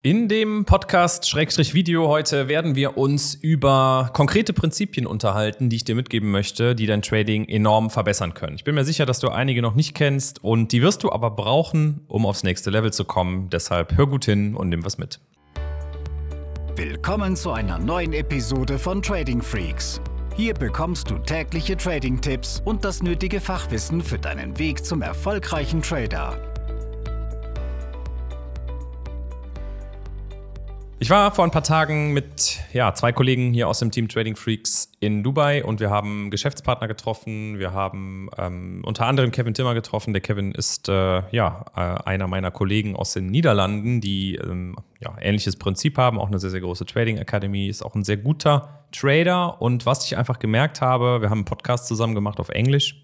In dem Podcast-Video heute werden wir uns über konkrete Prinzipien unterhalten, die ich dir mitgeben möchte, die dein Trading enorm verbessern können. Ich bin mir sicher, dass du einige noch nicht kennst und die wirst du aber brauchen, um aufs nächste Level zu kommen. Deshalb hör gut hin und nimm was mit. Willkommen zu einer neuen Episode von Trading Freaks. Hier bekommst du tägliche Trading-Tipps und das nötige Fachwissen für deinen Weg zum erfolgreichen Trader. Ich war vor ein paar Tagen mit ja, zwei Kollegen hier aus dem Team Trading Freaks in Dubai und wir haben Geschäftspartner getroffen. Wir haben ähm, unter anderem Kevin Timmer getroffen. Der Kevin ist äh, ja, äh, einer meiner Kollegen aus den Niederlanden, die ähm, ja, ähnliches Prinzip haben, auch eine sehr, sehr große Trading Academy, ist auch ein sehr guter Trader. Und was ich einfach gemerkt habe, wir haben einen Podcast zusammen gemacht auf Englisch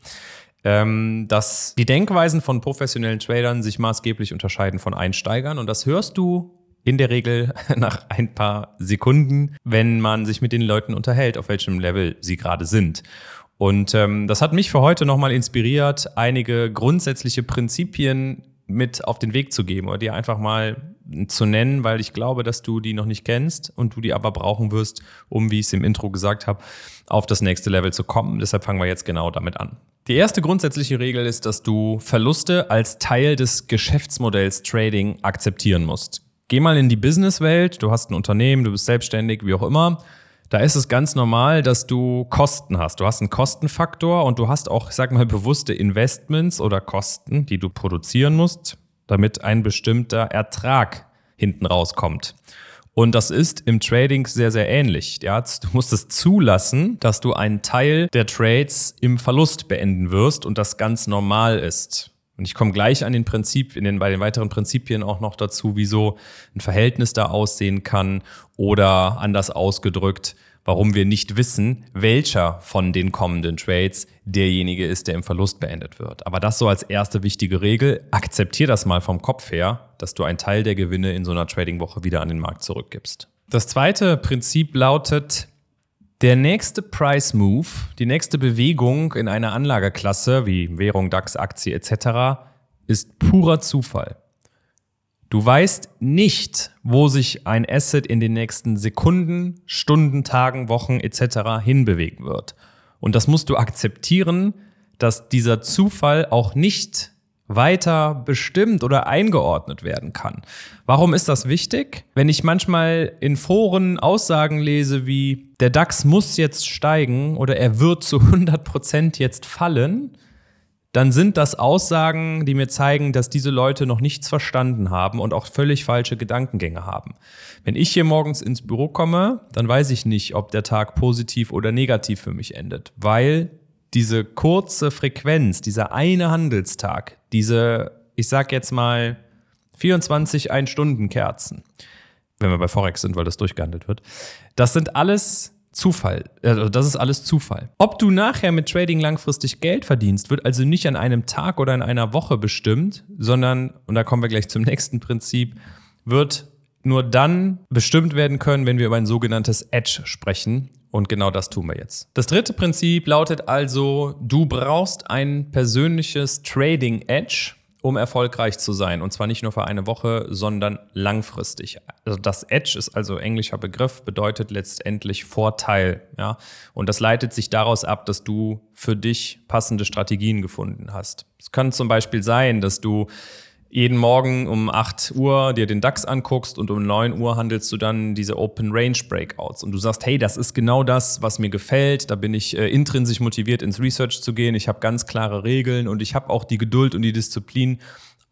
ähm, dass die Denkweisen von professionellen Tradern sich maßgeblich unterscheiden von Einsteigern. Und das hörst du in der Regel nach ein paar Sekunden, wenn man sich mit den Leuten unterhält, auf welchem Level sie gerade sind. Und ähm, das hat mich für heute nochmal inspiriert, einige grundsätzliche Prinzipien mit auf den Weg zu geben oder dir einfach mal zu nennen, weil ich glaube, dass du die noch nicht kennst und du die aber brauchen wirst, um, wie ich es im Intro gesagt habe, auf das nächste Level zu kommen. Deshalb fangen wir jetzt genau damit an. Die erste grundsätzliche Regel ist, dass du Verluste als Teil des Geschäftsmodells Trading akzeptieren musst. Geh mal in die Businesswelt, du hast ein Unternehmen, du bist selbstständig, wie auch immer. Da ist es ganz normal, dass du Kosten hast. Du hast einen Kostenfaktor und du hast auch, sag mal, bewusste Investments oder Kosten, die du produzieren musst, damit ein bestimmter Ertrag hinten rauskommt. Und das ist im Trading sehr, sehr ähnlich. Ja, du musst es zulassen, dass du einen Teil der Trades im Verlust beenden wirst und das ganz normal ist. Und ich komme gleich an den Prinzip, in den, bei den weiteren Prinzipien auch noch dazu, wieso ein Verhältnis da aussehen kann oder anders ausgedrückt, warum wir nicht wissen, welcher von den kommenden Trades derjenige ist, der im Verlust beendet wird. Aber das so als erste wichtige Regel. Akzeptier das mal vom Kopf her, dass du einen Teil der Gewinne in so einer Trading-Woche wieder an den Markt zurückgibst. Das zweite Prinzip lautet, der nächste Price Move, die nächste Bewegung in einer Anlageklasse wie Währung, DAX, Aktie etc. ist purer Zufall. Du weißt nicht, wo sich ein Asset in den nächsten Sekunden, Stunden, Tagen, Wochen etc. hinbewegen wird. Und das musst du akzeptieren, dass dieser Zufall auch nicht weiter bestimmt oder eingeordnet werden kann. Warum ist das wichtig? Wenn ich manchmal in Foren Aussagen lese wie der DAX muss jetzt steigen oder er wird zu 100 Prozent jetzt fallen, dann sind das Aussagen, die mir zeigen, dass diese Leute noch nichts verstanden haben und auch völlig falsche Gedankengänge haben. Wenn ich hier morgens ins Büro komme, dann weiß ich nicht, ob der Tag positiv oder negativ für mich endet, weil diese kurze Frequenz, dieser eine Handelstag, diese, ich sag jetzt mal, 24 Ein-Stunden-Kerzen, wenn wir bei Forex sind, weil das durchgehandelt wird, das sind alles Zufall. Also das ist alles Zufall. Ob du nachher mit Trading langfristig Geld verdienst, wird also nicht an einem Tag oder in einer Woche bestimmt, sondern, und da kommen wir gleich zum nächsten Prinzip, wird nur dann bestimmt werden können, wenn wir über ein sogenanntes Edge sprechen. Und genau das tun wir jetzt. Das dritte Prinzip lautet also, du brauchst ein persönliches Trading Edge, um erfolgreich zu sein. Und zwar nicht nur für eine Woche, sondern langfristig. Also das Edge ist also englischer Begriff, bedeutet letztendlich Vorteil. Ja? Und das leitet sich daraus ab, dass du für dich passende Strategien gefunden hast. Es kann zum Beispiel sein, dass du jeden Morgen um 8 Uhr dir den DAX anguckst und um 9 Uhr handelst du dann diese Open Range Breakouts. Und du sagst, hey, das ist genau das, was mir gefällt, da bin ich äh, intrinsisch motiviert ins Research zu gehen, ich habe ganz klare Regeln und ich habe auch die Geduld und die Disziplin,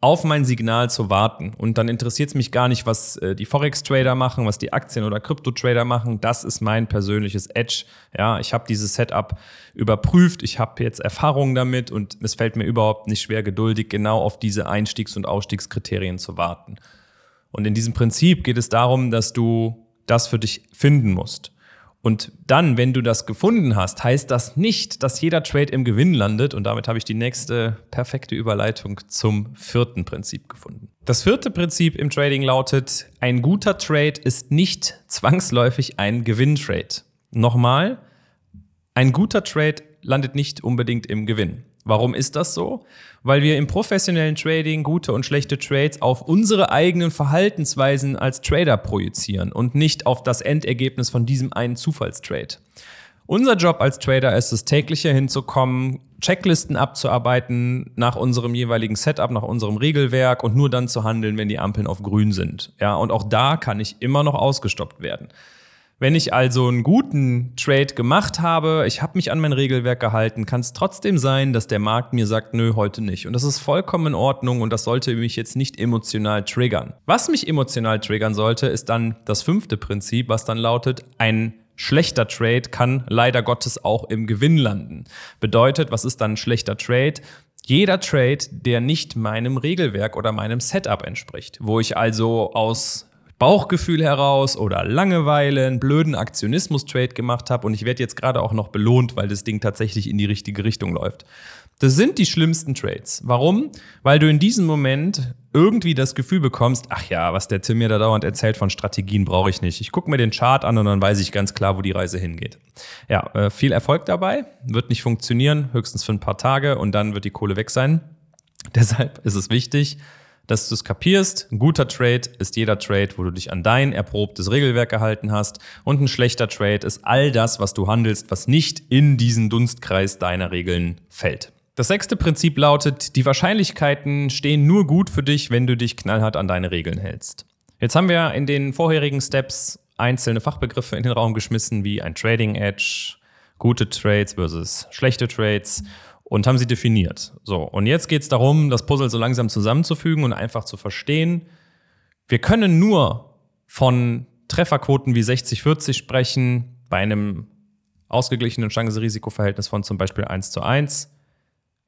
auf mein Signal zu warten. Und dann interessiert es mich gar nicht, was äh, die Forex-Trader machen, was die Aktien- oder Krypto-Trader machen. Das ist mein persönliches Edge. Ja, ich habe dieses Setup überprüft, ich habe jetzt Erfahrungen damit und es fällt mir überhaupt nicht schwer, geduldig genau auf diese Einstiegs- und Ausstiegskriterien zu warten. Und in diesem Prinzip geht es darum, dass du das für dich finden musst. Und dann, wenn du das gefunden hast, heißt das nicht, dass jeder Trade im Gewinn landet. Und damit habe ich die nächste perfekte Überleitung zum vierten Prinzip gefunden. Das vierte Prinzip im Trading lautet, ein guter Trade ist nicht zwangsläufig ein Gewinntrade. Nochmal, ein guter Trade landet nicht unbedingt im Gewinn. Warum ist das so? Weil wir im professionellen Trading gute und schlechte Trades auf unsere eigenen Verhaltensweisen als Trader projizieren und nicht auf das Endergebnis von diesem einen Zufallstrade. Unser Job als Trader ist es, täglich hinzukommen, Checklisten abzuarbeiten nach unserem jeweiligen Setup, nach unserem Regelwerk und nur dann zu handeln, wenn die Ampeln auf grün sind. Ja, und auch da kann ich immer noch ausgestoppt werden. Wenn ich also einen guten Trade gemacht habe, ich habe mich an mein Regelwerk gehalten, kann es trotzdem sein, dass der Markt mir sagt, nö, heute nicht. Und das ist vollkommen in Ordnung und das sollte mich jetzt nicht emotional triggern. Was mich emotional triggern sollte, ist dann das fünfte Prinzip, was dann lautet, ein schlechter Trade kann leider Gottes auch im Gewinn landen. Bedeutet, was ist dann ein schlechter Trade? Jeder Trade, der nicht meinem Regelwerk oder meinem Setup entspricht, wo ich also aus Bauchgefühl heraus oder Langeweile einen blöden Aktionismus-Trade gemacht habe und ich werde jetzt gerade auch noch belohnt, weil das Ding tatsächlich in die richtige Richtung läuft. Das sind die schlimmsten Trades. Warum? Weil du in diesem Moment irgendwie das Gefühl bekommst, ach ja, was der Tim mir da dauernd erzählt von Strategien brauche ich nicht. Ich gucke mir den Chart an und dann weiß ich ganz klar, wo die Reise hingeht. Ja, äh, viel Erfolg dabei, wird nicht funktionieren, höchstens für ein paar Tage und dann wird die Kohle weg sein. Deshalb ist es wichtig, dass du es kapierst. Ein guter Trade ist jeder Trade, wo du dich an dein erprobtes Regelwerk gehalten hast. Und ein schlechter Trade ist all das, was du handelst, was nicht in diesen Dunstkreis deiner Regeln fällt. Das sechste Prinzip lautet, die Wahrscheinlichkeiten stehen nur gut für dich, wenn du dich knallhart an deine Regeln hältst. Jetzt haben wir in den vorherigen Steps einzelne Fachbegriffe in den Raum geschmissen, wie ein Trading Edge, gute Trades versus schlechte Trades und haben sie definiert. So, und jetzt geht es darum, das Puzzle so langsam zusammenzufügen und einfach zu verstehen, wir können nur von Trefferquoten wie 60-40 sprechen, bei einem ausgeglichenen Chance-Risiko-Verhältnis von zum Beispiel 1 zu 1,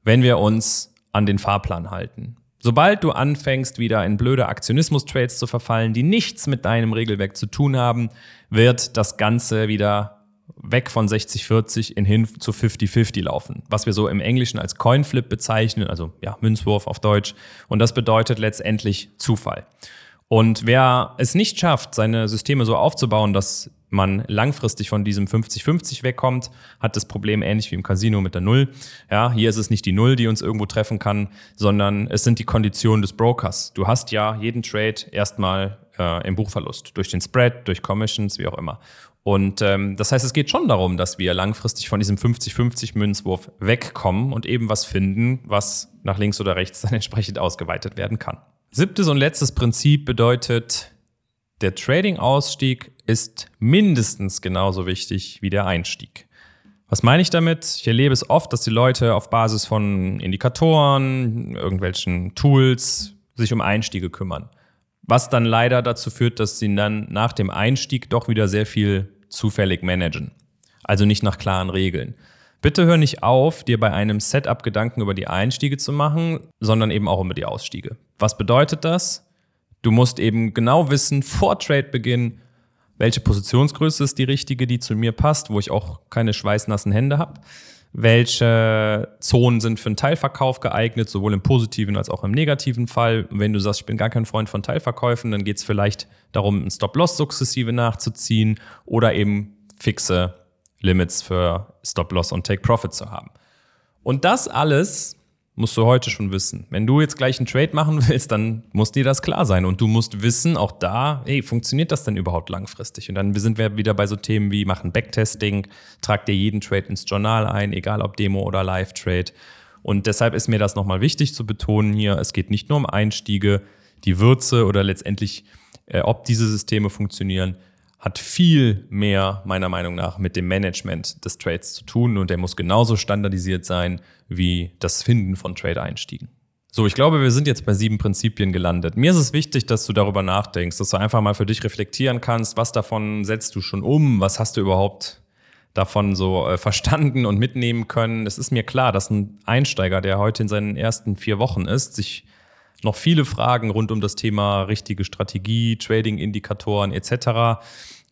wenn wir uns an den Fahrplan halten. Sobald du anfängst, wieder in blöde Aktionismus-Trades zu verfallen, die nichts mit deinem Regelwerk zu tun haben, wird das Ganze wieder weg von 60-40 in hin zu 50-50 laufen, was wir so im Englischen als Coinflip bezeichnen, also ja, Münzwurf auf Deutsch. Und das bedeutet letztendlich Zufall. Und wer es nicht schafft, seine Systeme so aufzubauen, dass man langfristig von diesem 50-50 wegkommt, hat das Problem ähnlich wie im Casino mit der Null. Ja, hier ist es nicht die Null, die uns irgendwo treffen kann, sondern es sind die Konditionen des Brokers. Du hast ja jeden Trade erstmal äh, im Buchverlust durch den Spread, durch Commissions, wie auch immer. Und ähm, das heißt, es geht schon darum, dass wir langfristig von diesem 50-50 Münzwurf wegkommen und eben was finden, was nach links oder rechts dann entsprechend ausgeweitet werden kann. Siebtes und letztes Prinzip bedeutet, der Trading-Ausstieg ist mindestens genauso wichtig wie der Einstieg. Was meine ich damit? Ich erlebe es oft, dass die Leute auf Basis von Indikatoren, irgendwelchen Tools sich um Einstiege kümmern. Was dann leider dazu führt, dass sie dann nach dem Einstieg doch wieder sehr viel zufällig managen. Also nicht nach klaren Regeln. Bitte hör nicht auf, dir bei einem Setup Gedanken über die Einstiege zu machen, sondern eben auch über die Ausstiege. Was bedeutet das? Du musst eben genau wissen, vor Trade-Beginn, welche Positionsgröße ist die richtige, die zu mir passt, wo ich auch keine schweißnassen Hände habe. Welche Zonen sind für einen Teilverkauf geeignet, sowohl im positiven als auch im negativen Fall. Wenn du sagst, ich bin gar kein Freund von Teilverkäufen, dann geht es vielleicht darum, einen Stop-Loss sukzessive nachzuziehen oder eben fixe Limits für Stop-Loss und Take-Profit zu haben. Und das alles musst du heute schon wissen. Wenn du jetzt gleich einen Trade machen willst, dann muss dir das klar sein. Und du musst wissen, auch da, hey, funktioniert das denn überhaupt langfristig? Und dann sind wir wieder bei so Themen wie machen Backtesting, trag dir jeden Trade ins Journal ein, egal ob Demo oder Live-Trade. Und deshalb ist mir das nochmal wichtig zu betonen hier, es geht nicht nur um Einstiege, die Würze oder letztendlich, äh, ob diese Systeme funktionieren, hat viel mehr, meiner Meinung nach, mit dem Management des Trades zu tun und der muss genauso standardisiert sein wie das Finden von Trade-Einstiegen. So, ich glaube, wir sind jetzt bei sieben Prinzipien gelandet. Mir ist es wichtig, dass du darüber nachdenkst, dass du einfach mal für dich reflektieren kannst, was davon setzt du schon um, was hast du überhaupt davon so äh, verstanden und mitnehmen können. Es ist mir klar, dass ein Einsteiger, der heute in seinen ersten vier Wochen ist, sich noch viele Fragen rund um das Thema richtige Strategie, Trading-Indikatoren etc.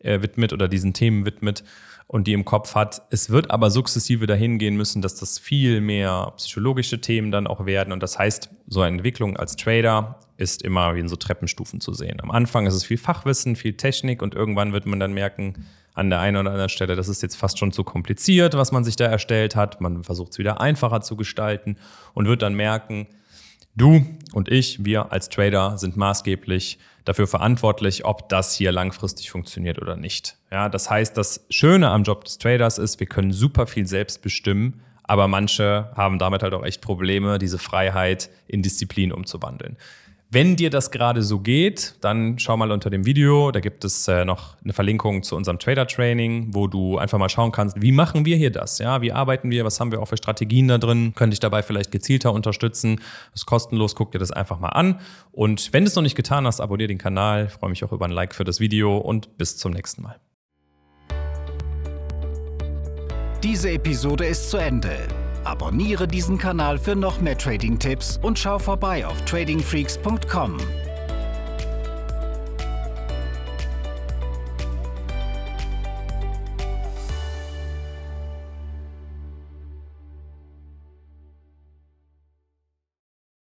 Äh, widmet oder diesen Themen widmet und die im Kopf hat. Es wird aber sukzessive dahin gehen müssen, dass das viel mehr psychologische Themen dann auch werden. Und das heißt, so eine Entwicklung als Trader ist immer wie in so Treppenstufen zu sehen. Am Anfang ist es viel Fachwissen, viel Technik und irgendwann wird man dann merken, an der einen oder anderen Stelle, das ist jetzt fast schon zu kompliziert, was man sich da erstellt hat. Man versucht es wieder einfacher zu gestalten und wird dann merken, du und ich, wir als Trader sind maßgeblich dafür verantwortlich, ob das hier langfristig funktioniert oder nicht. Ja, das heißt, das Schöne am Job des Traders ist, wir können super viel selbst bestimmen, aber manche haben damit halt auch echt Probleme, diese Freiheit in Disziplin umzuwandeln. Wenn dir das gerade so geht, dann schau mal unter dem Video. Da gibt es äh, noch eine Verlinkung zu unserem Trader-Training, wo du einfach mal schauen kannst, wie machen wir hier das? Ja, wie arbeiten wir? Was haben wir auch für Strategien da drin? Könnte ich dabei vielleicht gezielter unterstützen? Das ist kostenlos. Guck dir das einfach mal an. Und wenn du es noch nicht getan hast, abonniere den Kanal. Ich freue mich auch über ein Like für das Video und bis zum nächsten Mal. Diese Episode ist zu Ende. Abonniere diesen Kanal für noch mehr Trading-Tipps und schau vorbei auf tradingfreaks.com.